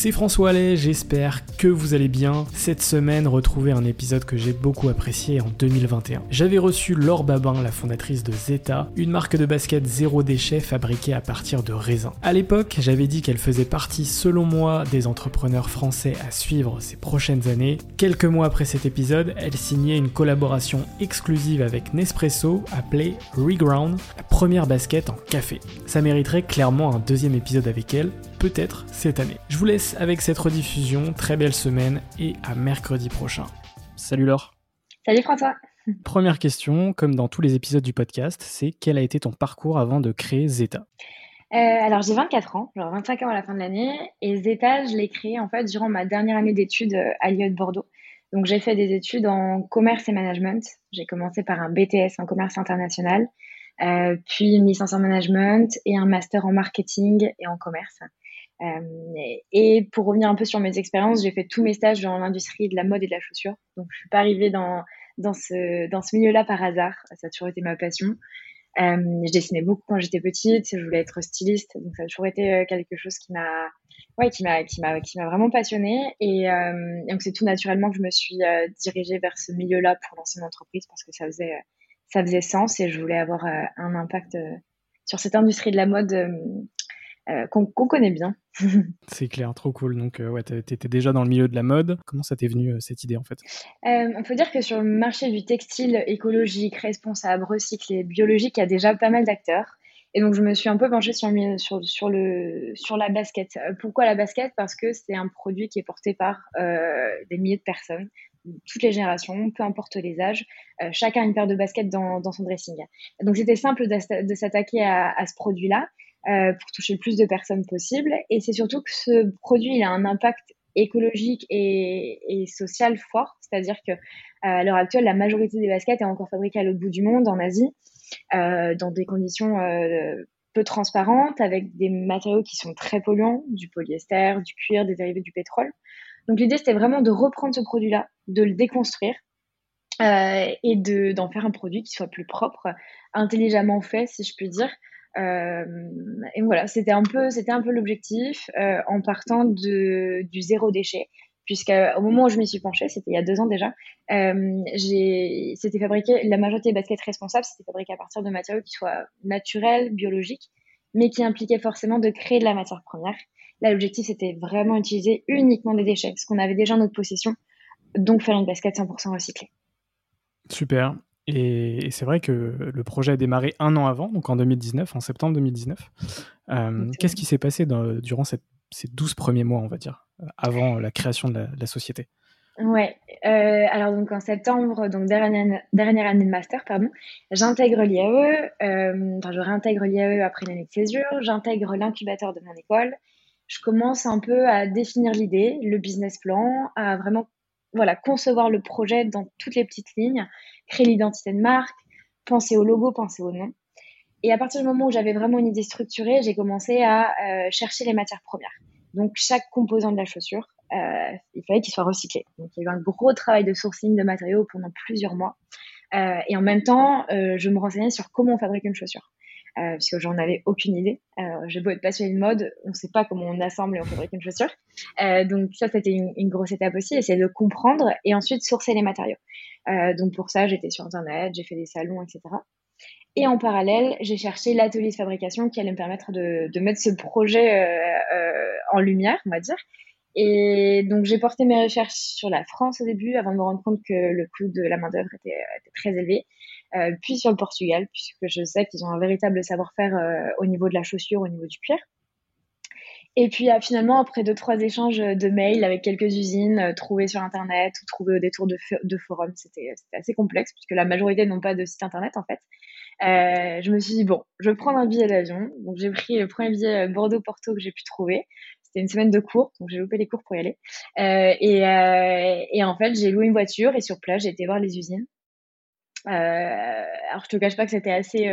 C'est François Allais, j'espère que vous allez bien. Cette semaine, retrouvez un épisode que j'ai beaucoup apprécié en 2021. J'avais reçu Laure Babin, la fondatrice de Zeta, une marque de basket zéro déchet fabriquée à partir de raisins. À l'époque, j'avais dit qu'elle faisait partie, selon moi, des entrepreneurs français à suivre ces prochaines années. Quelques mois après cet épisode, elle signait une collaboration exclusive avec Nespresso appelée Reground, la première basket en café. Ça mériterait clairement un deuxième épisode avec elle, peut-être cette année. Avec cette rediffusion, très belle semaine et à mercredi prochain. Salut Laure. Salut François. Première question, comme dans tous les épisodes du podcast, c'est quel a été ton parcours avant de créer Zeta? Euh, alors j'ai 24 ans, genre 25 ans à la fin de l'année, et Zeta, je l'ai créé en fait durant ma dernière année d'études euh, à Lyon Bordeaux. Donc j'ai fait des études en commerce et management. J'ai commencé par un BTS en commerce international, euh, puis une licence en management et un master en marketing et en commerce. Euh, et pour revenir un peu sur mes expériences, j'ai fait tous mes stages dans l'industrie de la mode et de la chaussure. Donc, je suis pas arrivée dans, dans ce, dans ce milieu-là par hasard. Ça a toujours été ma passion. Euh, je dessinais beaucoup quand j'étais petite. Je voulais être styliste. Donc, ça a toujours été euh, quelque chose qui m'a, ouais, qui m'a, qui m'a, qui m'a vraiment passionnée. Et euh, donc, c'est tout naturellement que je me suis dirigée vers ce milieu-là pour lancer une entreprise parce que ça faisait, ça faisait sens et je voulais avoir un impact sur cette industrie de la mode euh, qu'on connaît bien. c'est clair, trop cool. Donc, euh, ouais, tu étais déjà dans le milieu de la mode. Comment ça t'est venu euh, cette idée en fait? On peut dire que sur le marché du textile écologique, responsable, recyclé, biologique, il y a déjà pas mal d'acteurs. Et donc, je me suis un peu penchée sur, sur, sur, le, sur la basket. Pourquoi la basket? Parce que c'est un produit qui est porté par des milliers de personnes, toutes les générations, peu importe les âges. chacun a une paire de baskets dans, dans son dressing. Donc, c'était simple de s'attaquer à, à, ce produit-là. Euh, pour toucher le plus de personnes possible. Et c'est surtout que ce produit il a un impact écologique et, social fort, c'est-à-dire que euh, à l'heure actuelle, la majorité des baskets est encore fabriquée à l'autre bout du monde, en Asie, euh, dans des conditions peu transparentes, avec des matériaux qui sont très polluants, du polyester, du cuir, des dérivés du pétrole. Donc l'idée, c'était vraiment de reprendre ce produit-là, de le déconstruire et de, d'en faire un produit qui soit plus propre, intelligemment fait, si je puis dire, et voilà, c'était un peu, c'était un peu l'objectif euh, en partant de, du zéro déchet puisqu'au moment où je m'y suis penchée, c'était il y a deux ans déjà, euh, c'était fabriqué, la majorité des baskets responsables, c'était fabriqué à partir de matériaux qui soient naturels, biologiques, mais qui impliquaient forcément de créer de la matière première. Là, l'objectif, c'était vraiment utiliser uniquement des déchets, ce qu'on avait déjà en notre possession, donc faire une basket 100% recyclée. Super. Et, c'est vrai que le projet a démarré un an avant, donc en 2019, en septembre 2019. Euh, qu'est-ce qui s'est passé durant ces 12 premiers mois, on va dire, avant la création de la, société? Ouais. Euh, alors donc en septembre, donc dernière, dernière année de master, pardon, j'intègre l'IAE. Euh, enfin, je réintègre l'IAE après l'année de césure. J'intègre l'incubateur de mon école. Je commence un peu à définir l'idée, le business plan, à vraiment voilà concevoir le projet dans toutes les petites lignes, créer l'identité de marque, penser au logo, penser au nom. Et à partir du moment où j'avais vraiment une idée structurée, j'ai commencé à euh, chercher les matières premières. Donc chaque composant de la chaussure, euh, il fallait qu'il soit recyclé. Donc il y a eu un gros travail de sourcing de matériaux pendant plusieurs mois. Euh, et en même temps, je me renseignais sur comment on fabrique une chaussure. Euh, puisque j'en avais aucune idée. Euh, j'ai beau être passionnée de mode, on ne sait pas comment on assemble et on fabrique une chaussure. Euh, donc ça, c'était une, grosse étape aussi, essayer de comprendre et ensuite sourcer les matériaux. Euh, donc pour ça, j'étais sur Internet, j'ai fait des salons, etc. Et en parallèle, j'ai cherché l'atelier de fabrication qui allait me permettre de, mettre ce projet en lumière, on va dire, et donc, j'ai porté mes recherches sur la France au début, avant de me rendre compte que le coût de la main-d'œuvre était, très élevé. Euh, puis sur le Portugal, puisque je sais qu'ils ont un véritable savoir-faire euh, au niveau de la chaussure, au niveau du cuir. Et puis euh, finalement, après deux, trois échanges de mails avec quelques usines euh, trouvées sur Internet ou trouvées au détour de, de forums, c'était assez complexe, puisque la majorité n'ont pas de site Internet en fait. Euh, je me suis dit, bon, je vais prendre un billet d'avion. Donc j'ai pris le premier billet Bordeaux-Porto que j'ai pu trouver. C'était une semaine de cours, donc j'ai loupé les cours pour y aller. Euh, et, euh, et, en fait, j'ai loué une voiture et sur place, j'ai été voir les usines. Euh, alors, je te cache pas que c'était assez,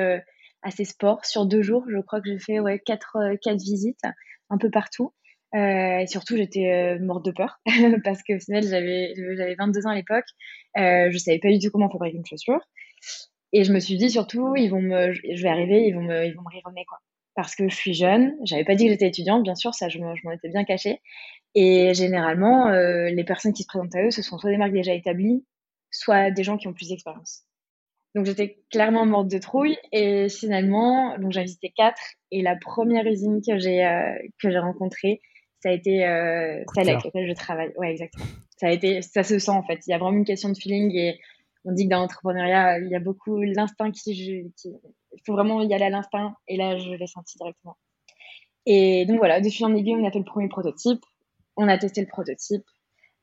assez sport. Sur deux jours, je crois que j'ai fait ouais, quatre, quatre visites un peu partout. et surtout, j'étais morte de peur parce qu'au final, j'avais, j'avais 22 ans à l'époque. je savais pas du tout comment fabriquer une chaussure. Et je me suis dit surtout, ils vont me, je vais arriver, ils vont me, ils vont me rironner quoi parce que je suis jeune. J'avais pas dit que j'étais étudiante, bien sûr, ça je m'en étais bien cachée. Et généralement, euh, les personnes qui se présentent à eux, ce sont soit des marques déjà établies, soit des gens qui ont plus d'expérience. Donc j'étais clairement morte de trouille et finalement, donc j'ai visité quatre et la première usine que j'ai euh, que j'ai rencontrée, ça a été euh, celle avec laquelle je travaille. Ouais, exactement. Ça a été, ça se sent en fait. Il y a vraiment une question de feeling et on dit que dans l'entrepreneuriat, il y a beaucoup l'instinct qui, qui, il faut vraiment y aller à l'instinct. Et là, je l'ai senti directement. Et donc voilà, de fil en aiguille, on a fait le premier prototype. On a testé le prototype.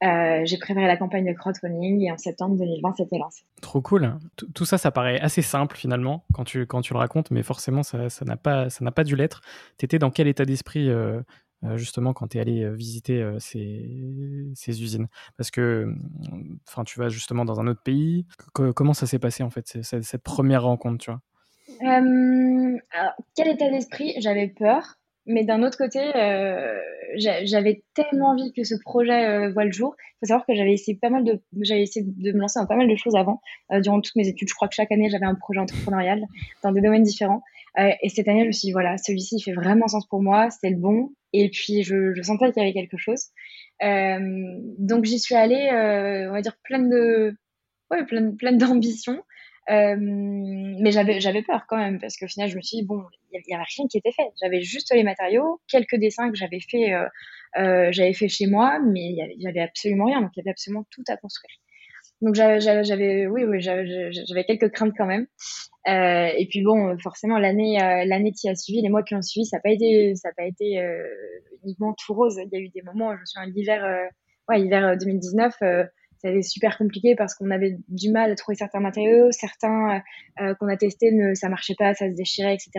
Euh, j'ai préparé la campagne de crowdfunding et en septembre 2020, c'était lancé. Trop cool. Tout, ça, ça paraît assez simple finalement quand tu, quand tu le racontes, mais forcément, ça n'a pas, ça pas dû l'être. Tu étais dans quel état d'esprit euh, euh, justement quand tu es allé visiter ces, ces, usines? Parce que enfin, tu vas justement dans un autre pays. comment ça s'est passé en fait, cette, première rencontre tu vois? Alors, quel état d'esprit? J'avais peur, mais d'un autre côté, euh, j'avais tellement envie que ce projet euh, voit le jour. Il faut savoir que j'avais essayé pas mal de, j'avais essayé de me lancer dans pas mal de choses avant, euh, durant toutes mes études. Je crois que chaque année, j'avais un projet entrepreneurial dans des domaines différents. Euh, et cette année, je me suis dit, voilà, celui-ci, il fait vraiment sens pour moi, c'est le bon. Et puis, je, je sentais qu'il y avait quelque chose. donc, j'y suis allée, on va dire, pleine de, ouais, pleine, pleine d'ambition. Euh, mais j'avais j'avais peur quand même parce qu'au final je me suis dit bon il y, avait rien qui était fait. J'avais juste les matériaux quelques dessins que j'avais fait euh, euh, j'avais fait chez moi mais il y avait, absolument rien. Donc il y avait absolument tout à construire. Donc j'avais oui oui j'avais quelques craintes quand même. Euh, et puis bon forcément l'année l'année qui a suivi les mois qui ont suivi ça n'a pas été ça a pas été uniquement tout rose. Il y a eu des moments je me souviens l'hiver ouais hiver 2019 c'était super compliqué parce qu'on avait du mal à trouver certains matériaux, certains euh, euh qu'on a testés, ne, ça marchait pas, ça se déchirait, etc.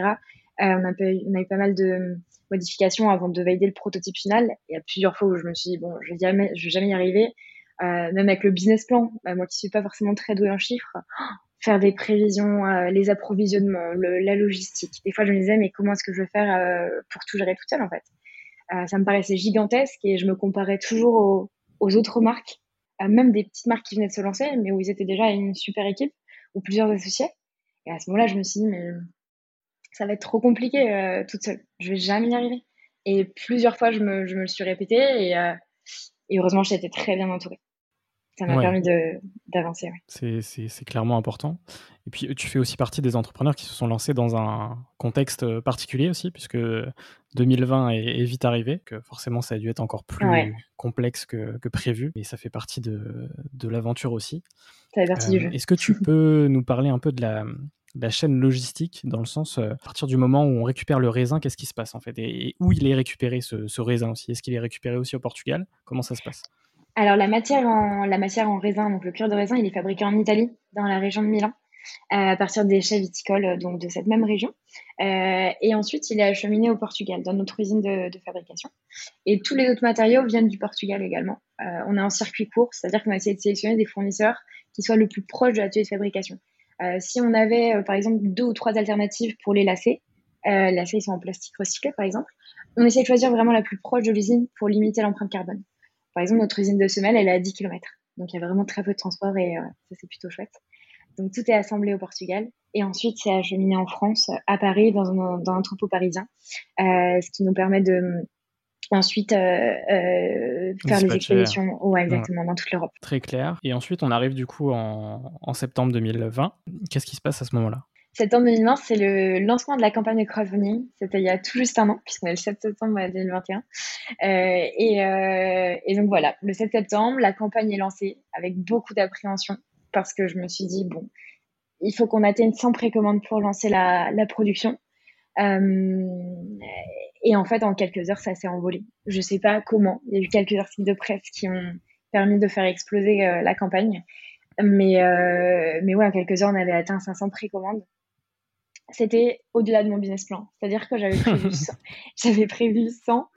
Euh, on, a eu, pas mal de modifications avant de valider le prototype final. Il y a plusieurs fois où je me suis dit, bon, je vais jamais, vais jamais y arriver. Même avec le business plan, bah, moi qui suis pas forcément très douée en chiffres, faire des prévisions, les approvisionnements, la logistique. Des fois, je me disais, mais comment est-ce que je vais faire pour tout gérer toute seule, en fait? Ça me paraissait gigantesque et je me comparais toujours aux autres marques même des petites marques qui venaient de se lancer, mais où ils étaient déjà une super équipe, ou plusieurs associés. Et à ce moment-là, je me suis dit, mais ça va être trop compliqué euh, toute seule. Je vais jamais y arriver. Et plusieurs fois, je me, je me le suis répété, et, euh, et heureusement, été très bien entourée ça m'a permis d'avancer. C'est clairement important. Et puis, tu fais aussi partie des entrepreneurs qui se sont lancés dans un contexte particulier aussi, puisque 2020 est, vite arrivé, que forcément, ça a dû être encore plus complexe que, que, prévu. Et ça fait partie de, de l'aventure aussi. Euh. Est-ce que tu peux nous parler un peu de la, la chaîne logistique, dans le sens, euh, à partir du moment où on récupère le raisin, qu'est-ce qui se passe en fait? Et, où il est récupéré ce, ce raisin aussi? Est-ce qu'il est récupéré aussi au Portugal? Comment ça se passe? Alors la matière en la matière en raisin, donc le cuir de raisin, il est fabriqué en Italie, dans la région de Milan, à partir des chais viticoles donc de cette même région. et ensuite, il est acheminé au Portugal, dans notre usine de, fabrication. Et tous les autres matériaux viennent du Portugal également. on est en circuit court, c'est-à-dire qu'on a essayé de sélectionner des fournisseurs qui soient le plus proches de l'atelier de fabrication. Euh, si on avait, euh, par exemple, deux ou trois alternatives pour les lacets, euh, lacets, sont en plastique recyclé, par exemple, on essaie de choisir vraiment la plus proche de l'usine pour limiter l'empreinte carbone. Par exemple, notre usine de semelle, elle est à 10 km. Donc, il y a vraiment très peu de transport et ça, c'est plutôt chouette. Donc, tout est assemblé au Portugal. Et ensuite, c'est acheminé en France, à Paris, dans un, dans un troupeau parisien, ce qui nous permet de ensuite euh, euh, faire les expéditions ouais, exactement, dans toute l'Europe. Très clair. Et ensuite, on arrive du coup en, en septembre 2020. Qu'est-ce qui se passe à ce moment-là? Septembre 2020, c'est le lancement de la campagne de crowdfunding. C'était il y a tout juste un an, puisqu'on est le 7 septembre 2021. Euh, et, euh, et, donc voilà, le 7 septembre, la campagne est lancée avec beaucoup d'appréhension parce que je me suis dit, bon, il faut qu'on atteigne 100 précommandes pour lancer la, la production. Euh, et en fait, en quelques heures, ça s'est envolé. Je sais pas comment. Il y a eu quelques articles de presse qui ont permis de faire exploser euh, la campagne. Mais, euh, mais ouais, en quelques heures, on avait atteint 500 précommandes. C'était au-delà de mon business plan. C'est-à-dire que j'avais prévu, 100, j'avais prévu 100,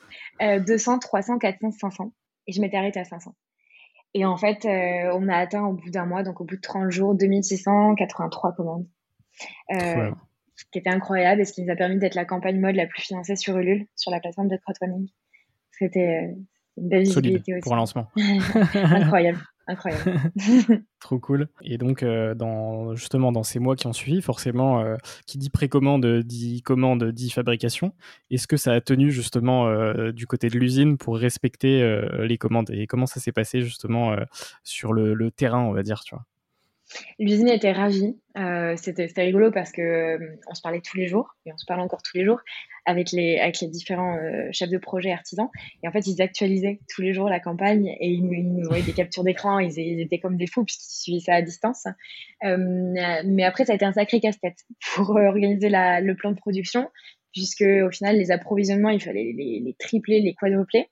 200, 300, 400, 500. Et je m'étais arrêtée à 500. Et en fait, euh, on a atteint au bout d'un mois, donc au bout de 30 jours, 2683 commandes. Euh, ce qui était incroyable et ce qui nous a permis d'être la campagne mode la plus financée sur Ulule, sur la plateforme de crowdfunding. C'était euh, une belle visibilité aussi. Pour un lancement. incroyable. Incroyable. Trop cool. Et donc, euh, dans, justement, dans ces mois qui ont suivi, forcément, euh, qui dit précommande dit commande dit fabrication. Est-ce que ça a tenu justement du côté de l'usine pour respecter les commandes? Et comment ça s'est passé justement sur le, le, terrain, on va dire, tu vois? L'usine était ravie. Euh, c'était rigolo parce que euh, on se parlait tous les jours et on se parle encore tous les jours avec les, avec les différents euh, chefs de projet artisans. Et en fait, ils actualisaient tous les jours la campagne et ils, nous envoyaient des captures d'écran. Ils, étaient comme des fous puisqu'ils suivaient ça à distance. mais après, ça a été un sacré casse-tête pour organiser la, le plan de production puisque au final, les approvisionnements, il fallait les, tripler, les quadrupler.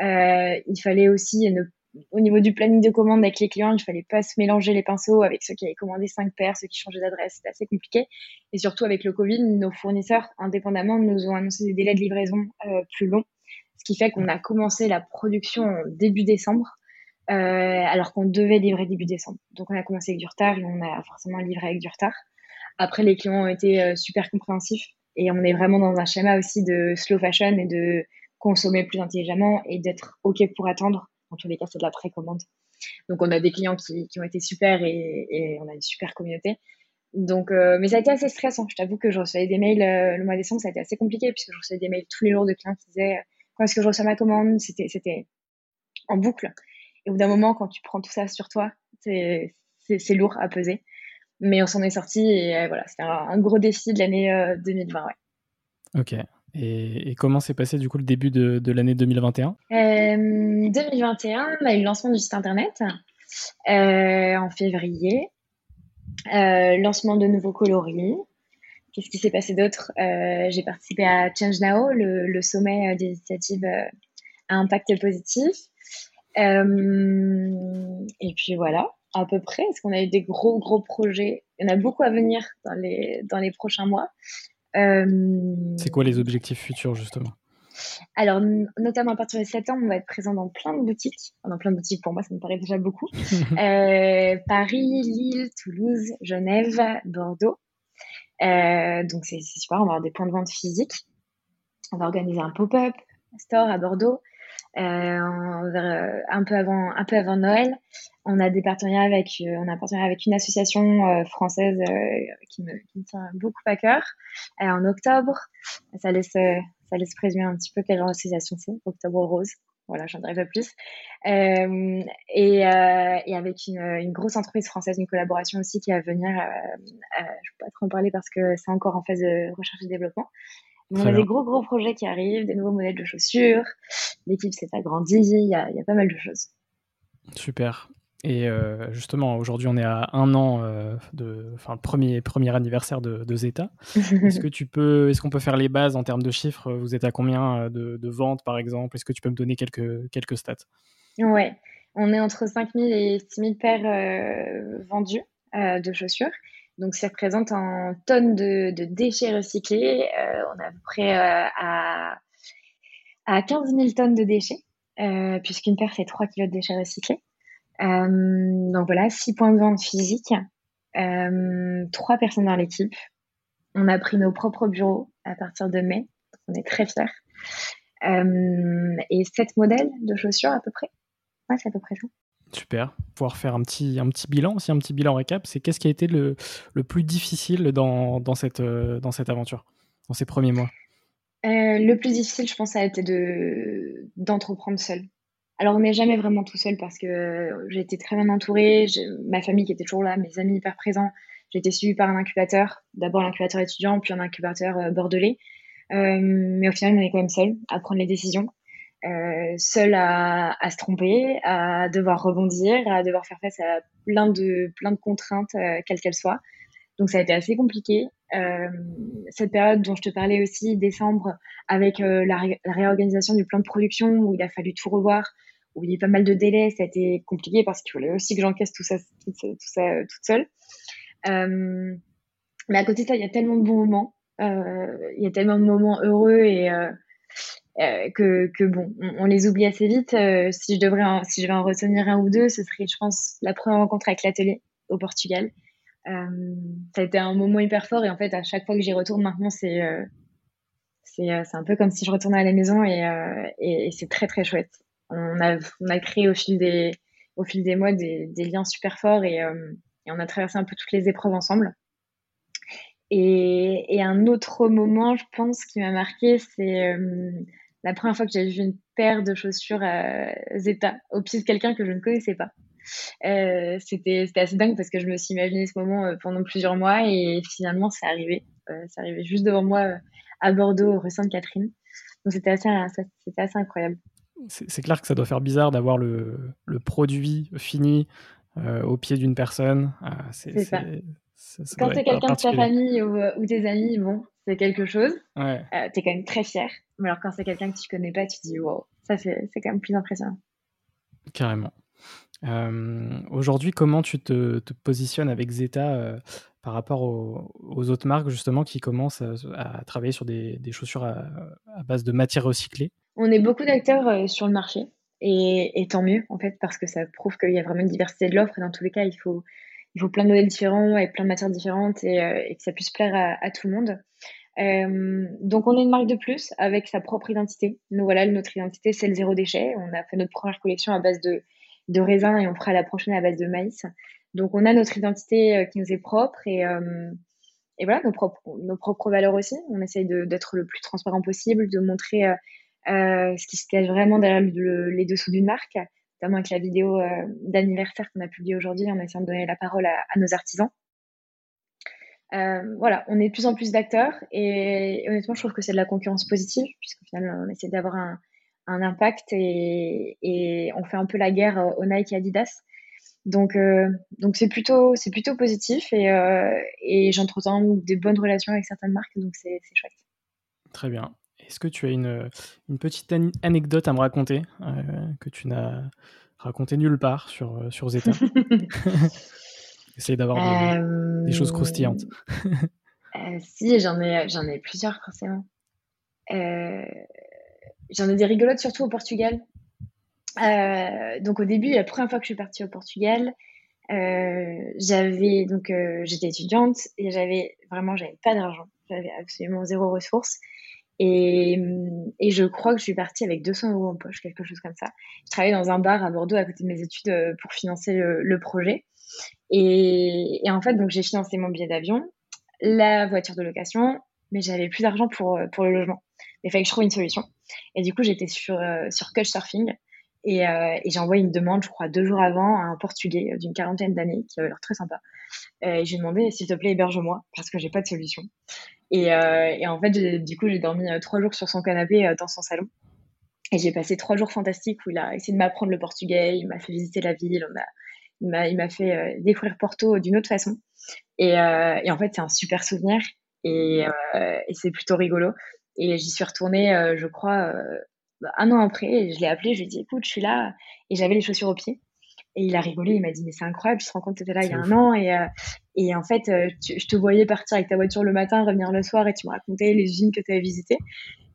il fallait aussi ne au niveau du planning de commande avec les clients, il fallait pas se mélanger les pinceaux avec ceux qui avaient commandé cinq paires, ceux qui changeaient d'adresse. C'était assez compliqué. Et surtout, avec le Covid, nos fournisseurs, indépendamment, nous ont annoncé des délais de livraison euh, plus longs. Ce qui fait qu'on a commencé la production début décembre, euh, alors qu'on devait livrer début décembre. Donc, on a commencé avec du retard et on a forcément livré avec du retard. Après, les clients ont été euh, super compréhensifs et on est vraiment dans un schéma aussi de slow fashion et de consommer plus intelligemment et d'être OK pour attendre en tous les cas, c'est de la précommande. Donc, on a des clients qui, ont été super et, on a une super communauté. Donc, euh, mais ça a été assez stressant. Je t'avoue que je recevais des mails euh, le mois de décembre, ça a été assez compliqué puisque je recevais des mails tous les jours de clients qui disaient quand est-ce que je reçois ma commande? C'était, c'était en boucle. Et au bout d'un moment, quand tu prends tout ça sur toi, c'est, c'est, lourd à peser. Mais on s'en est sorti et euh, voilà, c'était un, gros défi de l'année 2020. Ouais. Ok. Et, comment s'est passé du coup le début de, l'année 2021 2021, euh, on a eu le lancement du site internet euh, en février, euh, lancement de nouveaux coloris. Qu'est-ce qui s'est passé d'autre? J'ai participé à Change Now, le, sommet des initiatives à impact positif. et puis voilà, à peu près. Est-ce qu'on a eu des gros, gros projets Il y en a beaucoup à venir dans les, dans les prochains mois. Euh, c'est quoi les objectifs futurs justement? Alors, notamment à partir de septembre, on va être présent dans plein de boutiques. Dans plein de boutiques, pour moi, ça me paraît déjà beaucoup. euh, Paris, Lille, Toulouse, Genève, Bordeaux. Euh, donc, c'est super, on va avoir des points de vente physiques. On va organiser un pop-up store à Bordeaux. Euh, un peu avant un peu avant Noël on a des partenariats avec euh, on a un partenariat avec une association euh, française qui me, tient beaucoup à cœur en octobre ça laisse ça laisse présumer un petit peu quelle association c'est octobre rose voilà, j'en dirai pas plus. Euh, et, et, avec une, grosse entreprise française, une collaboration aussi qui va venir. Euh, je ne peux pas trop en parler parce que c'est encore en phase de recherche et développement. On a des gros, gros projets qui arrivent, des nouveaux modèles de chaussures. L'équipe s'est agrandie. Il y, a, il y a pas mal de choses. Super. Et euh, justement, aujourd'hui, on est à un an euh, de, enfin, premier, premier anniversaire de, Zeta. est-ce que tu peux, est-ce qu'on peut faire les bases en termes de chiffres? Vous êtes à combien euh, de, ventes, par exemple? Est-ce que tu peux me donner quelques, quelques stats? Ouais. On est entre 5000 et 6000 paires vendues de chaussures. Donc, ça représente en tonnes de, déchets recyclés. on est à peu près à, à 15 000 tonnes de déchets, puisqu'une paire fait 3 kg de déchets recyclés. donc voilà, 6 points de vente physiques, 3 personnes dans l'équipe. On a pris nos propres bureaux à partir de mai. On est très fiers. Euh, et sept modèles de chaussures à peu près. Ouais, c'est à peu près ça. Super. Pouvoir faire un petit, un petit bilan aussi, un petit bilan récap. C'est qu'est-ce qui a été le, le plus difficile dans, dans, cette, euh, dans cette aventure, dans ces premiers mois? Euh, Le plus difficile, je pense, ça a été de, d'entreprendre seul. Alors, on n'est jamais vraiment tout seul parce que j'ai été très bien entourée. Ma famille qui était toujours là, mes amis hyper présents. J'ai été suivie par un incubateur, d'abord l'incubateur étudiant, puis un incubateur bordelais. Euh, mais au final, on est quand même seul à prendre les décisions. Euh, seul à, se tromper, à devoir rebondir, à devoir faire face à plein de, plein de contraintes, euh, quelles qu'elles soient. Donc ça a été assez compliqué. Euh, cette période dont je te parlais aussi, décembre, avec euh, la, réorganisation du plan de production, où il a fallu tout revoir, où il y a eu pas mal de délais, ça a été compliqué parce qu'il fallait aussi que j'encaisse tout ça, tout, ça toute seule. mais à côté de ça, il y a tellement de bons moments. Il y a tellement de moments heureux et euh, euh, que, que, bon, on, les oublie assez vite. si je devrais, si je vais en retenir un ou deux, ce serait, je pense, la première rencontre avec l'atelier au Portugal. Euh, ça a été un moment hyper fort et en fait, à chaque fois que j'y retourne maintenant, c'est euh, c'est un peu comme si je retournais à la maison et, et, c'est très très chouette. On a, on a créé au fil des, au fil des mois des, des liens super forts et, et on a traversé un peu toutes les épreuves ensemble. Et, un autre moment, je pense, qui m'a marqué, c'est euh, la première fois que j'ai vu une paire de chaussures à Zeta au pied de quelqu'un que je ne connaissais pas. Euh, c'était assez dingue parce que je me suis imaginé ce moment euh, pendant plusieurs mois et finalement, c'est arrivé. Euh, c'est arrivé juste devant moi euh, à Bordeaux, rue Sainte-Catherine. Donc c'était assez, c'était assez incroyable. C'est clair que ça doit faire bizarre d'avoir le, le, produit fini au pied d'une personne. c'est ça quand c'est quelqu'un de ta famille ou, ou, tes amis, bon, c'est quelque chose. Ouais. Euh, t'es quand même très fier. Mais alors quand c'est quelqu'un que tu connais pas, tu te dis wow, ça c'est quand même plus impressionnant. Carrément. Euh, Aujourd'hui, comment tu te, te, positionnes avec Zeta euh, par rapport aux, aux, autres marques justement qui commencent à, à travailler sur des, des chaussures à, à, base de matières recyclées On est beaucoup d'acteurs sur le marché et, et, tant mieux en fait parce que ça prouve qu'il y a vraiment une diversité de l'offre et dans tous les cas, il faut, il faut plein de modèles différents et plein de matières différentes et, euh, que ça puisse plaire à, tout le monde. Euh, donc on est une marque de plus avec sa propre identité. Nous voilà, notre identité c'est le zéro déchet. On a fait notre première collection à base de, de raisin et on fera la prochaine à base de maïs. Donc on a notre identité euh, qui nous est propre et, et voilà nos propres, nos propres valeurs aussi. On essaye d'être le plus transparent possible, de montrer ce qui se cache vraiment derrière le, les dessous d'une marque notamment avec la vidéo euh, d'anniversaire qu'on a publiée aujourd'hui, en essayant de donner la parole à, nos artisans. Euh, voilà, on est de plus en plus d'acteurs et honnêtement, je trouve que c'est de la concurrence positive, puisqu'au final, on essaie d'avoir un, impact et, on fait un peu la guerre au Nike et Adidas. Donc, euh, c'est plutôt, positif et, et j'entretiens des bonnes relations avec certaines marques, donc c'est chouette. Très bien. Est-ce que tu as une, une petite anecdote à me raconter euh, que tu n'as raconté nulle part sur, euh, sur Zeta? Essaye d'avoir des, des, choses croustillantes. Euh, si, j'en ai, j'en ai plusieurs forcément. j'en ai des rigolotes surtout au Portugal. donc au début, la première fois que je suis partie au Portugal, j'avais donc j'étais étudiante et j'avais vraiment j'avais pas d'argent, j'avais absolument zéro ressource et, je crois que je suis partie avec 200 euros en poche, quelque chose comme ça. Je travaillais dans un bar à Bordeaux à côté de mes études euh, pour financer le, projet. Et, en fait, donc j'ai financé mon billet d'avion, la voiture de location, mais j'avais plus d'argent pour, euh, le logement. Il fallait que je trouve une solution. Et du coup, j'étais sur, euh, sur Couchsurfing et, euh, j'ai envoyé une demande, je crois, deux jours avant à un Portugais d'une quarantaine d'années qui avait l'air très sympa. et j'ai demandé, s'il te plaît, héberge-moi parce que j'ai pas de solution. Et, euh, et en fait, du coup, j'ai dormi euh, trois jours sur son canapé euh, dans son salon. Et j'ai passé trois jours fantastiques où il a essayé de m'apprendre le portugais, il m'a fait visiter la ville, on a, il m'a fait découvrir Porto d'une autre façon. Et, et en fait, c'est un super souvenir et, et c'est plutôt rigolo. Et j'y suis retournée, je crois, un an après, je l'ai appelé, je lui ai dit, écoute, je suis là, et j'avais les chaussures aux pieds. Et il a rigolé, il m'a dit, mais c'est incroyable, tu te rends compte que tu étais là il y a un an, et, euh, et en fait, euh, je te voyais partir avec ta voiture le matin, revenir le soir, et tu me racontais les usines que tu avais visitées.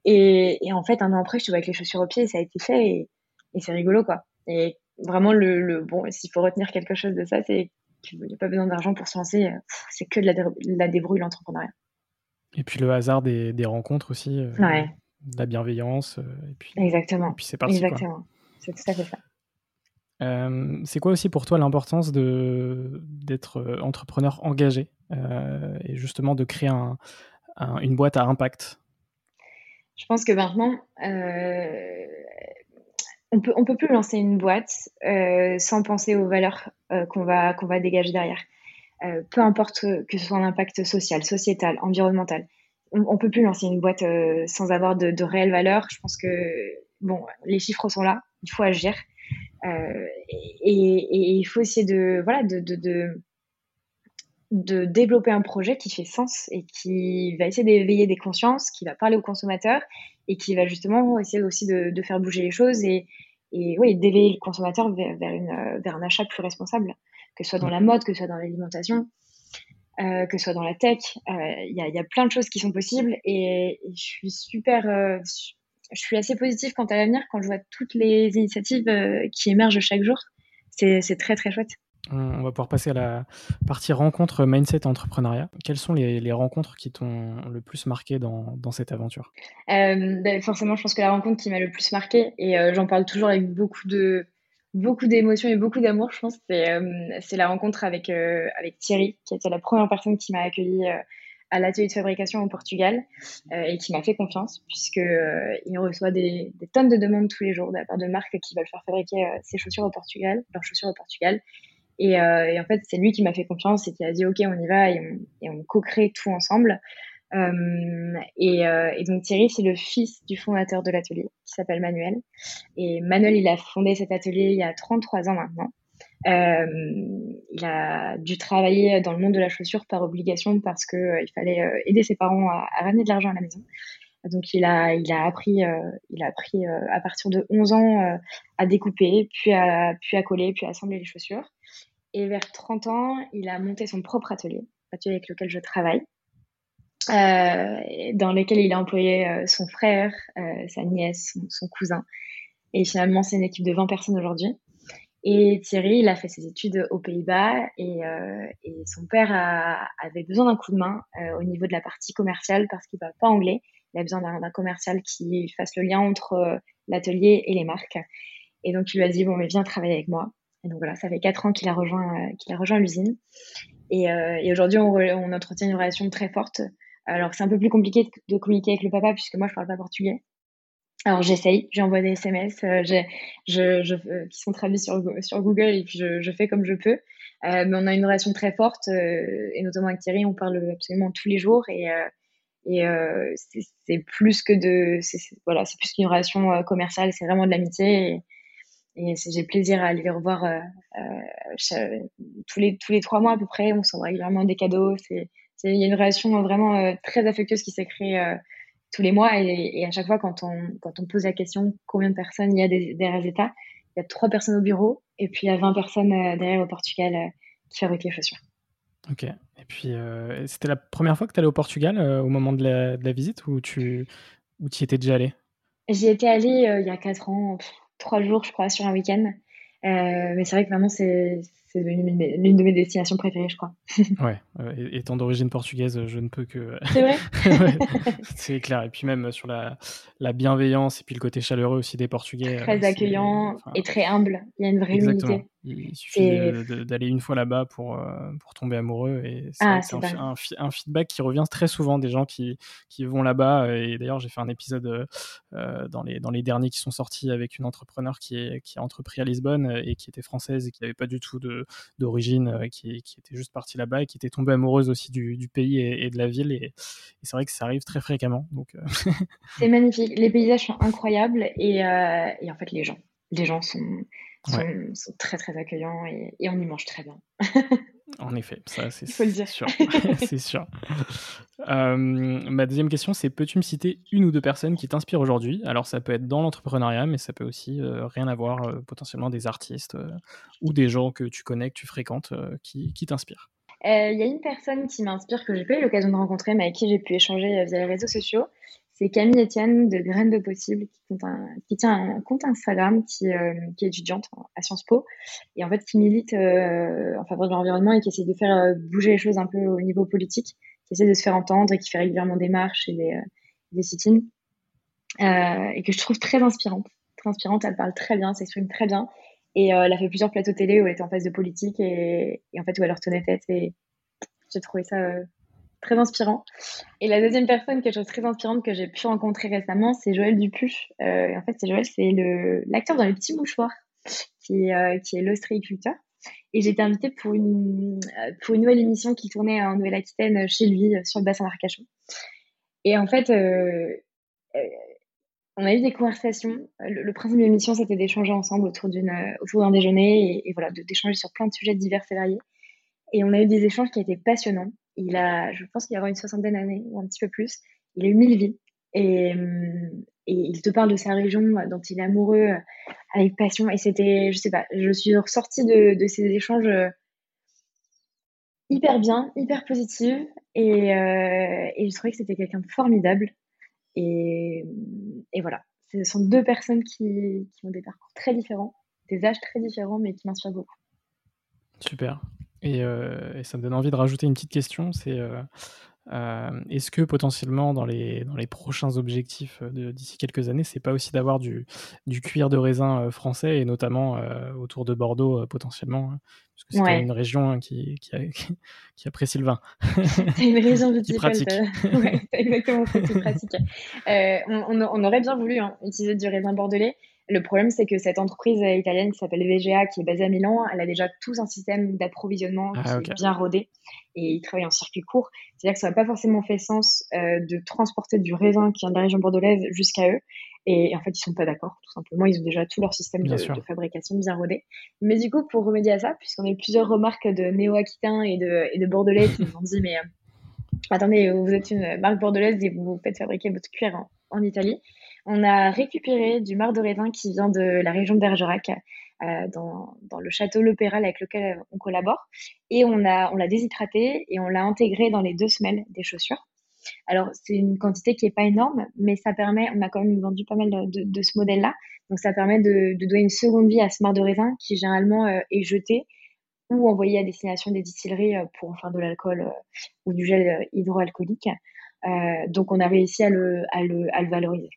Et, et, en fait, un an après, je te vois avec les chaussures aux pieds, et ça a été fait, et, et c'est rigolo, quoi. Et vraiment, le, le bon, s'il faut retenir quelque chose de ça, c'est qu'il n'y a pas besoin d'argent pour se lancer, c'est que de la, la débrouille, l'entrepreneuriat. Et puis le hasard des, des rencontres aussi. ouais de la bienveillance. Euh, et puis, Exactement. Et puis c'est parti. Exactement. C'est tout à fait ça. Euh, c'est quoi aussi pour toi l'importance de, d'être euh, entrepreneur engagé et justement de créer un, une boîte à impact? Je pense que maintenant, on peut, on peut plus lancer une boîte sans penser aux valeurs qu'on, va, qu'on va dégager derrière. peu importe que ce soit un impact social, sociétal, environnemental on, ne peut plus lancer une boîte euh, sans avoir de, de réelle valeur. Je pense que bon, les chiffres sont là, il faut agir euh, et, il faut essayer de voilà de, de, de, développer un projet qui fait sens et qui va essayer d'éveiller des consciences, qui va parler aux consommateurs et qui va justement essayer aussi de, faire bouger les choses et, et oui, d'éveiller le consommateur vers, vers, un achat plus responsable, que ce soit dans la mode, que ce soit dans l'alimentation. Euh, que ce soit dans la tech. Il euh, y, a, y, a, plein de choses qui sont possibles et, je suis super. Euh, je suis assez positive quant à l'avenir quand je vois toutes les initiatives qui émergent chaque jour. C'est très très chouette. On va pouvoir passer à la partie rencontre mindset entrepreneuriat. Quelles sont les, les rencontres qui t'ont le plus marqué dans, dans cette aventure? Ben, Forcément, je pense que la rencontre qui m'a le plus marqué, et j'en parle toujours avec beaucoup de, beaucoup d'émotions et beaucoup d'amour, je pense. C'est euh, la rencontre avec, euh, avec Thierry, qui était la première personne qui m'a accueilli euh, à l'atelier de fabrication au Portugal et qui m'a fait confiance, puisqu'il reçoit des, tonnes de demandes tous les jours de part de marques qui veulent faire fabriquer ses chaussures au Portugal, leurs chaussures au Portugal. Et, en fait, c'est lui qui m'a fait confiance et qui a dit OK, on y va et on, co-crée tout ensemble. Euh, et, euh, et, donc Thierry, c'est le fils du fondateur de l'atelier, qui s'appelle Manuel. Et Manuel, il a fondé cet atelier il y a 33 ans maintenant. Euh, il a dû travailler dans le monde de la chaussure par obligation parce que euh, il fallait euh, aider ses parents à, ramener de l'argent à la maison. Donc il a, il a appris, il a appris à partir de 11 ans à découper, puis à, puis à coller, puis à assembler les chaussures. Et vers 30 ans, il a monté son propre atelier, l'atelier avec lequel je travaille. Dans lesquels il a employé son frère, sa nièce, son, cousin. Et finalement, c'est une équipe de 20 personnes aujourd'hui. Et Thierry, il a fait ses études aux Pays-Bas et, et, son père avait besoin d'un coup de main au niveau de la partie commerciale parce qu'il ne parle pas anglais. Il a besoin d'un commercial qui fasse le lien entre l'atelier et les marques. Et donc, il lui a dit, bon, mais viens travailler avec moi. Et donc voilà, ça fait quatre ans qu'il a rejoint, l'usine. Et, aujourd'hui, on, on, entretient une relation très forte. Alors, c'est un peu plus compliqué de communiquer avec le papa puisque moi, je parle pas portugais. Alors, j'essaye, j'envoie des SMS euh, je, euh, qui sont traduits sur, sur Google et puis je, je fais comme je peux. Euh, mais on a une relation très forte et notamment avec Thierry, on parle absolument tous les jours et, et c'est plus que de. voilà, c'est plus qu'une relation commerciale, c'est vraiment de l'amitié. Et, et j'ai plaisir à aller les revoir tous, les, tous les trois mois à peu près. On s'envoie régulièrement des cadeaux. C'est il y a une relation vraiment très affectueuse qui s'est créée tous les mois. Et, à chaque fois, quand on, quand on pose la question combien de personnes il y a des, des résultats, il y a trois personnes au bureau et puis il y a 20 personnes euh, derrière au Portugal qui fabriquent les chaussures. Ok. Et puis, c'était la première fois que tu allais au Portugal au moment de la, de la, visite ou tu ou y étais déjà allé J'y étais allée il y a quatre ans, trois jours, je crois, sur un week-end. mais c'est vrai que vraiment, c'est c'est l'une de mes destinations préférées, je crois. ouais, étant d'origine portugaise, je ne peux que. C'est vrai. c'est clair. Et puis même sur la, la, bienveillance et puis le côté chaleureux aussi des Portugais. Très accueillant et très humble. Il y a une vraie Exactement. Il suffit d'aller une fois là-bas pour, euh, pour tomber amoureux. Et c'est ah, un, un, feedback qui revient très souvent des gens qui, qui vont là-bas. Et d'ailleurs, j'ai fait un épisode euh, dans, les, dans les derniers qui sont sortis avec une entrepreneur qui, est, qui a entrepris à Lisbonne et qui était française et qui n'avait pas du tout d'origine, euh, qui, qui, était juste partie là-bas et qui était tombée amoureuse aussi du, du pays et, de la ville. Et, c'est vrai que ça arrive très fréquemment. Donc, c'est magnifique. Les paysages sont incroyables et, et en fait, les gens. Les gens sont, sont, très très accueillants et, on y mange très bien. En effet, ça c'est faut le dire. sûr. c'est sûr. Euh, ma deuxième question, c'est peux-tu me citer une ou deux personnes qui t'inspirent aujourd'hui? Alors ça peut être dans l'entrepreneuriat, mais ça peut aussi euh, rien avoir, euh, potentiellement des artistes ou des gens que tu connais, que tu fréquentes, qui, qui t'inspirent. Il y a une personne qui m'inspire que j'ai pas eu l'occasion de rencontrer, mais avec qui j'ai pu échanger via les réseaux sociaux. C'est Camille Etienne de Graines de Possible qui, qui tient un compte Instagram qui, euh, est étudiante à Sciences Po et en fait qui milite euh, en faveur de l'environnement et qui essaie de faire euh, bouger les choses un peu au niveau politique, qui essaie de se faire entendre et qui fait régulièrement des marches et des, des sit-ins et que je trouve très inspirante. Très inspirante, elle parle très bien, s'exprime très bien et elle a fait plusieurs plateaux télé où elle était en face de politique et, et en fait où elle leur tenait tête et j'ai trouvé ça très inspirant. Et la deuxième personne, quelque chose de très inspirante que j'ai pu rencontrer récemment, c'est Joël Dupuche. Euh, en fait, c'est Joël, c'est l'acteur dans Les Petits Mouchoirs, qui, euh, qui est l'ostréiculteur. Et j'ai été invitée pour une, euh, pour une nouvelle émission qui tournait en Nouvelle-Aquitaine chez lui, sur le bassin d'Arcachon. Et en fait, on a eu des conversations. Le, principe de l'émission, c'était d'échanger ensemble autour d'un déjeuner et, et voilà, d'échanger sur plein de sujets divers et variés. Et on a eu des échanges qui étaient passionnants. Il a, je pense qu'il y aura une soixantaine d'années ou un petit peu plus. Il a eu mille vies. Et, et, il te parle de sa région dont il est amoureux avec passion. Et c'était, je sais pas, je suis ressortie de, de ces échanges hyper bien, hyper positive. Et, euh, et je trouvais que c'était quelqu'un de formidable. Et, et, voilà, ce sont deux personnes qui, qui ont des parcours très différents, des âges très différents, mais qui m'inspirent beaucoup. Super. Euh, et, ça me donne envie de rajouter une petite question, c'est euh, euh, est-ce que potentiellement dans les, dans les prochains objectifs d'ici quelques années, c'est pas aussi d'avoir du, du cuir de raisin français et notamment autour de Bordeaux potentiellement hein, parce que c'est une région hein, qui, qui, qui, apprécie le vin. c'est une région pratique. ouais, exactement, c'est pratique. on, on, aurait bien voulu hein, utiliser du raisin bordelais. Le problème, c'est que cette entreprise italienne qui s'appelle VGA, qui est basée à Milan, elle a déjà tout un système d'approvisionnement ah, qui est bien rodé et ils travaillent en circuit court. C'est-à-dire que ça n'a pas forcément fait sens euh, de transporter du raisin qui vient de la région bordelaise jusqu'à eux. Et, en fait, ils sont pas d'accord, tout simplement. Ils ont déjà tout leur système de, fabrication bien rodé. Mais du coup, pour remédier à ça, puisqu'on a eu plusieurs remarques de néo-aquitains et de, et de bordelais qui nous ont dit, mais euh, attendez, vous êtes une marque bordelaise et vous faites fabriquer votre cuir en Italie on a récupéré du marc de raisin qui vient de la région de Bergerac, euh, dans, le château Le Péral avec lequel on collabore. Et on l'a déshydraté et on l'a intégré dans les deux semelles des chaussures. Alors, c'est une quantité qui n'est pas énorme, mais ça permet, on a quand même vendu pas mal de, ce modèle-là. Donc, ça permet de, donner une seconde vie à ce marc de raisin qui généralement euh, est jeté ou envoyé à destination des distilleries euh, pour faire de l'alcool ou du gel hydroalcoolique. donc, on a réussi à le valoriser.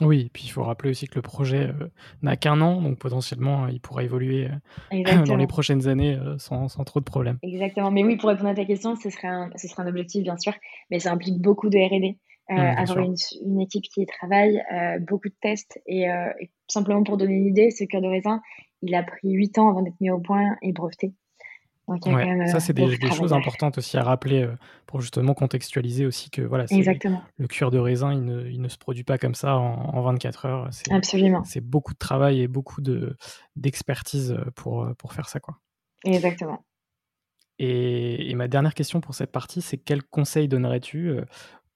Oui, et puis il faut rappeler aussi que le projet euh, n'a qu'un an, donc potentiellement il pourra évoluer euh, dans les prochaines années euh, sans, trop de problèmes. Exactement. Mais oui, pour répondre à ta question, ce serait un, ce serait un objectif, bien sûr, mais ça implique beaucoup de RD. Mmh, avoir une, équipe qui y travaille, beaucoup de tests. Et, simplement pour donner une idée, ce cœur de raisin, il a pris 8 ans avant d'être mis au point et breveté ça, c'est des, choses importantes aussi à rappeler euh, pour justement contextualiser aussi que voilà, le cuir de raisin, il ne, il ne, se produit pas comme ça en, 24 heures. Absolument. C'est beaucoup de travail et beaucoup d'expertise euh, pour, euh, pour faire ça. Quoi. Exactement. Et, et, ma dernière question pour cette partie, c'est quel conseil donnerais-tu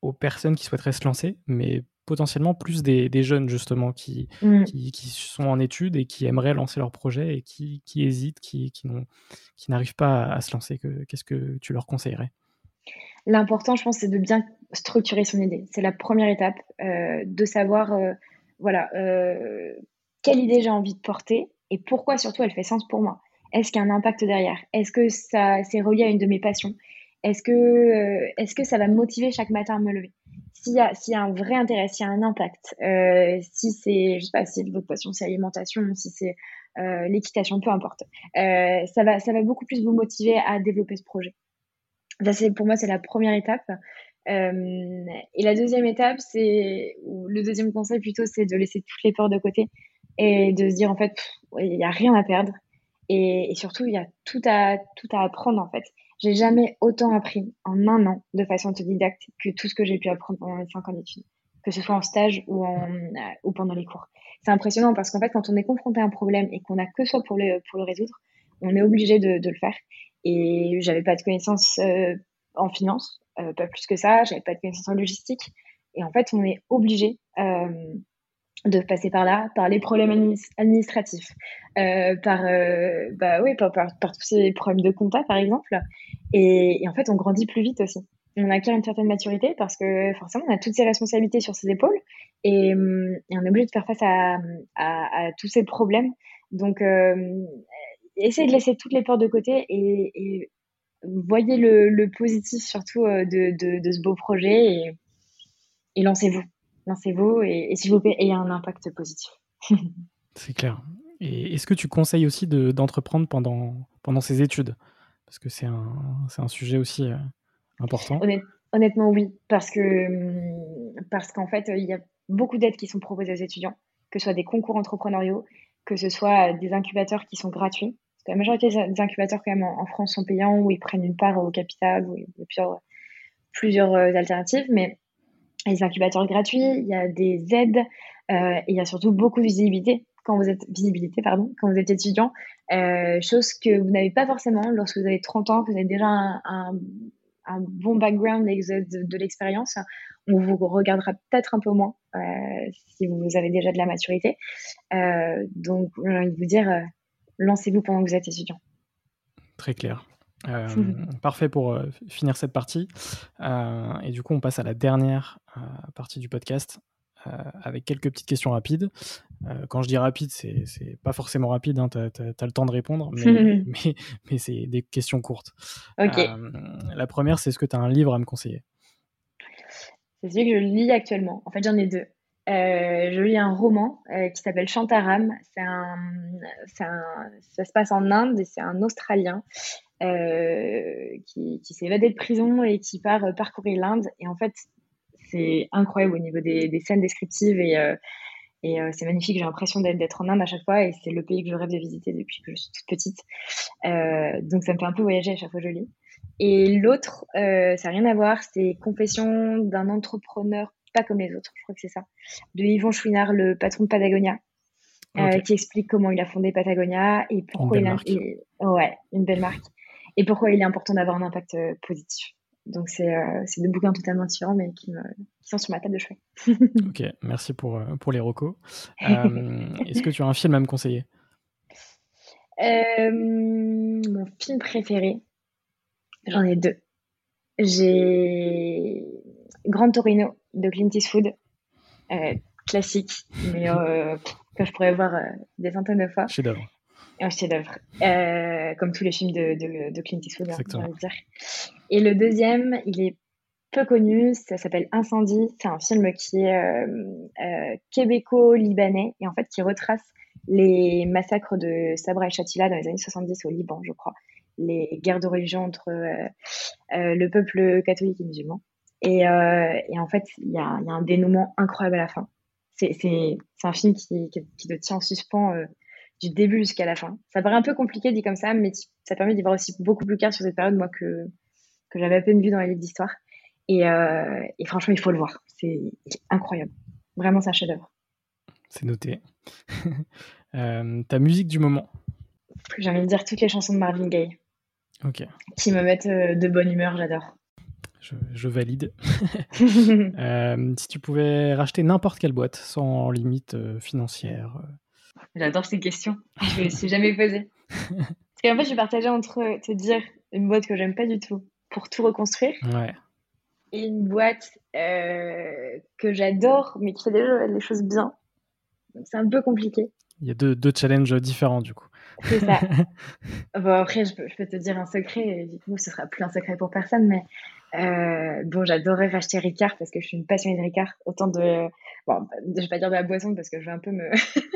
aux personnes qui souhaiteraient se lancer, mais potentiellement plus des, jeunes justement mm. qui, qui, sont en études et qui aimeraient lancer leur projet et qui, hésitent, qui, qui n'arrivent pas à, se lancer. Qu'est-ce que tu leur conseillerais? L'important, je pense, c'est de bien structurer son idée. C'est la première étape, euh, de savoir, euh, voilà, euh, quelle idée j'ai envie de porter et pourquoi surtout elle fait sens pour moi. Est-ce qu'il y a un impact derrière? Est-ce que ça c'est relié à une de mes passions? Est-ce que, est-ce que ça va me motiver chaque matin à me lever? S'il y, a, y a un vrai intérêt, s'il y a un impact, euh, si c'est, je sais pas, si votre passion c'est l'alimentation, si c'est euh, l'équitation, peu importe, euh, ça, va, ça va beaucoup plus vous motiver à développer ce projet. Ça, pour moi, c'est la première étape. et la deuxième étape, c'est, ou le deuxième conseil plutôt, c'est de laisser toutes les peurs de côté et de se dire en fait, il n'y a rien à perdre. Et, et surtout, il y a tout à, tout à apprendre en fait. J'ai jamais autant appris en un an de façon autodidacte que tout ce que j'ai pu apprendre pendant les cinq ans d'études, que ce soit en stage ou, en, euh, ou pendant les cours. C'est impressionnant parce qu'en fait, quand on est confronté à un problème et qu'on a que soi pour le, pour le résoudre, on est obligé de, de le faire. Et j'avais pas de connaissances en finance, pas plus que ça. J'avais pas de connaissances en logistique. Et en fait, on est obligé de passer par là, par les problèmes administratifs, euh, par, euh, bah par, par, tous ces problèmes de compta, par exemple. Et, en fait, on grandit plus vite aussi. On acquiert une certaine maturité parce que forcément, on a toutes ces responsabilités sur ses épaules et, on est obligé de faire face à, à, tous ces problèmes. Donc, euh, essayez de laisser toutes les peurs de côté et, voyez le, le, positif surtout de, de, ce beau projet et, et lancez-vous lancez-vous et, s'il vous plaît, ayez un impact positif. C'est clair. Et est-ce que tu conseilles aussi d'entreprendre pendant, pendant ces études? Parce que c'est un, un, sujet aussi euh, important. honnêtement, oui. Parce que parce qu'en fait, il y a beaucoup d'aides qui sont proposées aux étudiants, que ce soit des concours entrepreneuriaux, que ce soit des incubateurs qui sont gratuits. la majorité des incubateurs, quand même, en, France sont payants, où ils prennent une part au capital, où il y a plusieurs, plusieurs euh, alternatives. Mais les incubateurs gratuits, il y a des aides, euh, et il y a surtout beaucoup de visibilité quand vous êtes visibilité pardon quand vous êtes étudiant, euh, chose que vous n'avez pas forcément lorsque vous avez 30 ans, que vous avez déjà un, bon background de, de l'expérience. On vous regardera peut-être un peu moins euh, si vous avez déjà de la maturité. donc, j'ai envie de vous dire, lancez-vous pendant que vous êtes étudiant. Très clair. Euh, parfait pour euh, finir cette partie. Euh, et du coup, on passe à la dernière partie du podcast avec quelques petites questions rapides. quand je dis rapide, c'est pas forcément rapide, hein, tu as, le temps de répondre, mais, mais, c'est des questions courtes. la première, c'est est-ce que tu as un livre à me conseiller? C'est celui que je lis actuellement. En fait, j'en ai deux. je lis un roman qui s'appelle Chantaram. C'est un, un, ça se passe en Inde et c'est un Australien qui, qui s'est évadé de prison et qui part euh, parcourir l'Inde. Et en fait, c'est incroyable au niveau des, des scènes descriptives et, euh, et c'est magnifique. J'ai l'impression d'être en Inde à chaque fois et c'est le pays que je rêve de visiter depuis que je suis toute petite. donc ça me fait un peu voyager à chaque fois que je lis. Et l'autre, ça n'a rien à voir, c'est Confession d'un entrepreneur pas comme les autres, je crois que c'est ça, de Yvon Chouinard, le patron de Patagonia. qui explique comment il a fondé Patagonia et pourquoi il a. ouais, une belle marque et pourquoi il est important d'avoir un impact euh, positif. Donc, c'est euh, deux bouquins totalement différents, mais qui, me, qui, sont sur ma table de chevet. ok, merci pour, euh, pour les recos. Est-ce que tu as un film à me conseiller? Mon film préféré, j'en ai deux. J'ai Grand Torino de Clint Eastwood, classique, mais que je pourrais voir des centaines de fois. Chef d'œuvre un chef-d'œuvre, euh, comme tous les films de, de, Clint Eastwood, hein, dire. Et le deuxième, il est peu connu, ça s'appelle Incendie. C'est un film qui est euh, euh, québéco-libanais et en fait qui retrace les massacres de Sabra et Shatila dans les années 70 au Liban, je crois. Les guerres de religion entre le peuple catholique et musulman. Et, et en fait, il y, a, un dénouement incroyable à la fin. C'est un film qui, qui, qui, te tient en suspens du début jusqu'à la fin. Ça paraît un peu compliqué dit comme ça, mais ça permet d'y voir aussi beaucoup plus clair sur cette période, moi, que, que j'avais à peine vu dans les livres d'histoire. Et, euh, et, franchement, il faut le voir. C'est incroyable. Vraiment, c'est un chef-d'œuvre. C'est noté. euh, ta musique du moment J'ai envie de dire toutes les chansons de Marvin Gaye. Ok. Qui me mettent euh, de bonne humeur, j'adore. Je, je, valide. euh, si tu pouvais racheter n'importe quelle boîte sans limite financière, J'adore ces questions. Je me les suis jamais posées. Parce qu'en fait, je suis partagée entre te dire une boîte que j'aime pas du tout pour tout reconstruire. Et une boîte euh, que j'adore, mais qui fait déjà les choses bien. C'est un peu compliqué. Il y a deux, deux challenges différents, du coup. C'est ça. bon, après, je peux, je peux, te dire un secret, et du coup, ce sera plus un secret pour personne, mais euh, bon, j'adorais racheter Ricard parce que je suis une passionnée de Ricard. Autant de, bon, je vais pas dire de la boisson parce que je vais un peu me,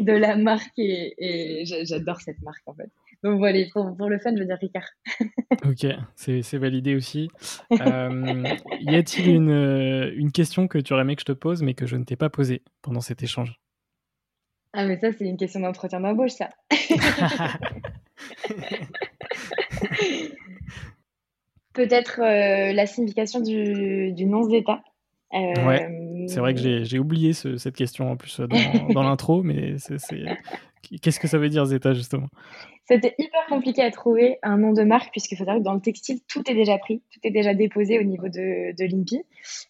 de la marque et, j'adore cette marque en fait. Donc voilà, pour, pour le fun, je veux dire Ricard. ok, c'est validé aussi. Euh, y a-t-il une, une question que tu aurais aimé que je te pose mais que je ne t'ai pas posée pendant cet échange? Ah mais ça, c'est une question d'entretien d'embauche, ça. Peut-être euh, la signification du, du nom d'État. Euh, c'est vrai que j'ai oublié cette question en plus dans, l'intro, mais qu'est-ce que ça veut dire Zeta justement? C'était hyper compliqué à trouver un nom de marque puisqu'il faut savoir que dans le textile tout est déjà pris, tout est déjà déposé au niveau de, de l'INPI.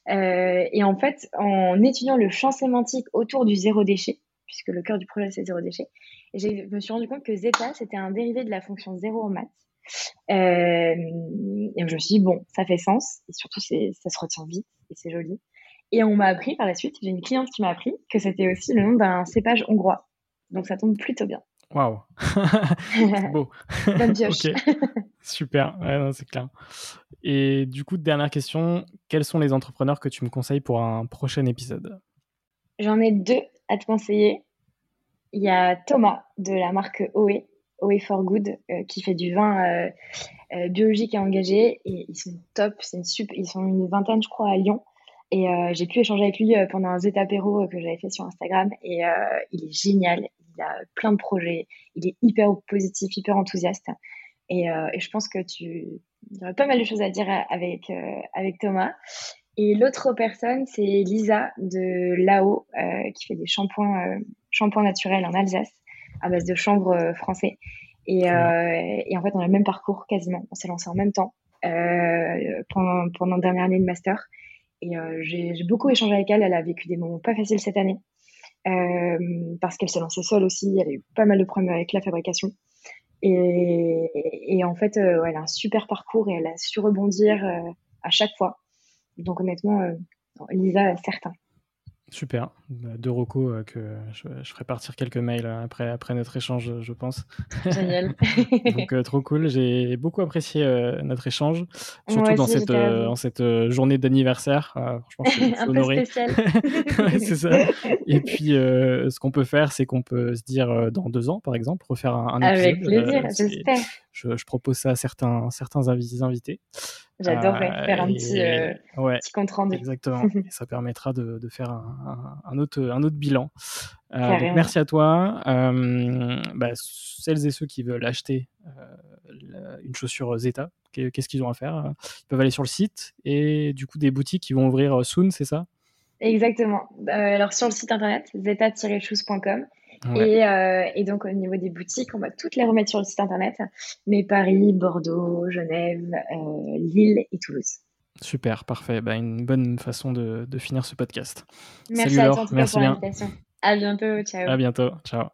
et en fait, en étudiant le champ sémantique autour du zéro déchet, puisque le cœur du projet c'est zéro déchet, et je me suis rendu compte que zeta c'était un dérivé de la fonction zéro en maths. Euh, et je me suis dit, bon, ça fait sens, et surtout, ça se retient vite, et c'est joli. Et on m'a appris par la suite, j'ai une cliente qui m'a appris que c'était aussi le nom d'un cépage hongrois. Donc ça tombe plutôt bien. Waouh Beau Bonne pioche Super, c'est clair. Et du coup, dernière question, quels sont les entrepreneurs que tu me conseilles pour un prochain épisode? J'en ai deux à te conseiller. Il y a Thomas de la marque OE, OE for Good, euh, qui fait du vin euh, euh, biologique et engagé. Et ils sont top, c'est une super, ils sont une vingtaine, je crois, à Lyon. Et j'ai pu échanger avec lui pendant un Zétapéro que j'avais fait sur Instagram. Et il est génial, il a plein de projets, il est hyper positif, hyper enthousiaste. Et, et je pense que tu aurait pas mal de choses à dire avec, avec Thomas. Et l'autre personne, c'est Lisa de Lao, euh, qui fait des shampoings, euh, shampoings naturels en Alsace, à base de chanvre euh, français. Et, et, en fait, on a le même parcours quasiment. On s'est lancé en même temps pendant, pendant la dernière année de master. Et j'ai beaucoup échangé avec elle. Elle a vécu des moments pas faciles cette année. parce qu'elle s'est lancée seule aussi. Elle a eu pas mal de problèmes avec la fabrication. Et, et en fait, elle a un super parcours et elle a su rebondir à chaque fois. Donc honnêtement, euh, Lisa, certain. Super. De Rocco, euh, que je, ferai partir quelques mails après, après notre échange, je pense. Génial. Donc, euh, trop cool. J'ai beaucoup apprécié notre échange, surtout dans cette, en cette journée d'anniversaire. franchement, je suis honoré. c'est ça. Et puis, ce qu'on peut faire, c'est qu'on peut se dire dans deux ans, par exemple, refaire un, un Avec plaisir, j'espère. Je, je, propose ça à certains, certains invités. J'adorerais euh, faire un petit, euh, petit, compte rendu. Exactement. ça permettra de, de faire un, un, autre, un autre bilan. Euh, merci à toi. Bah, celles et ceux qui veulent acheter une chaussure Zeta, qu'est-ce qu'ils ont à faire Ils peuvent aller sur le site et du coup des boutiques qui vont ouvrir soon, c'est ça? Exactement. alors sur le site internet zeta-shoes.com euh, et, donc, au niveau des boutiques, on va toutes les remettre sur le site internet. Mais Paris, Bordeaux, Genève, euh, Lille et Toulouse. Super, parfait. Bah, une bonne façon de, finir ce podcast. Merci Salut à toi, merci pour l'invitation. À bientôt. Ciao. À bientôt. Ciao.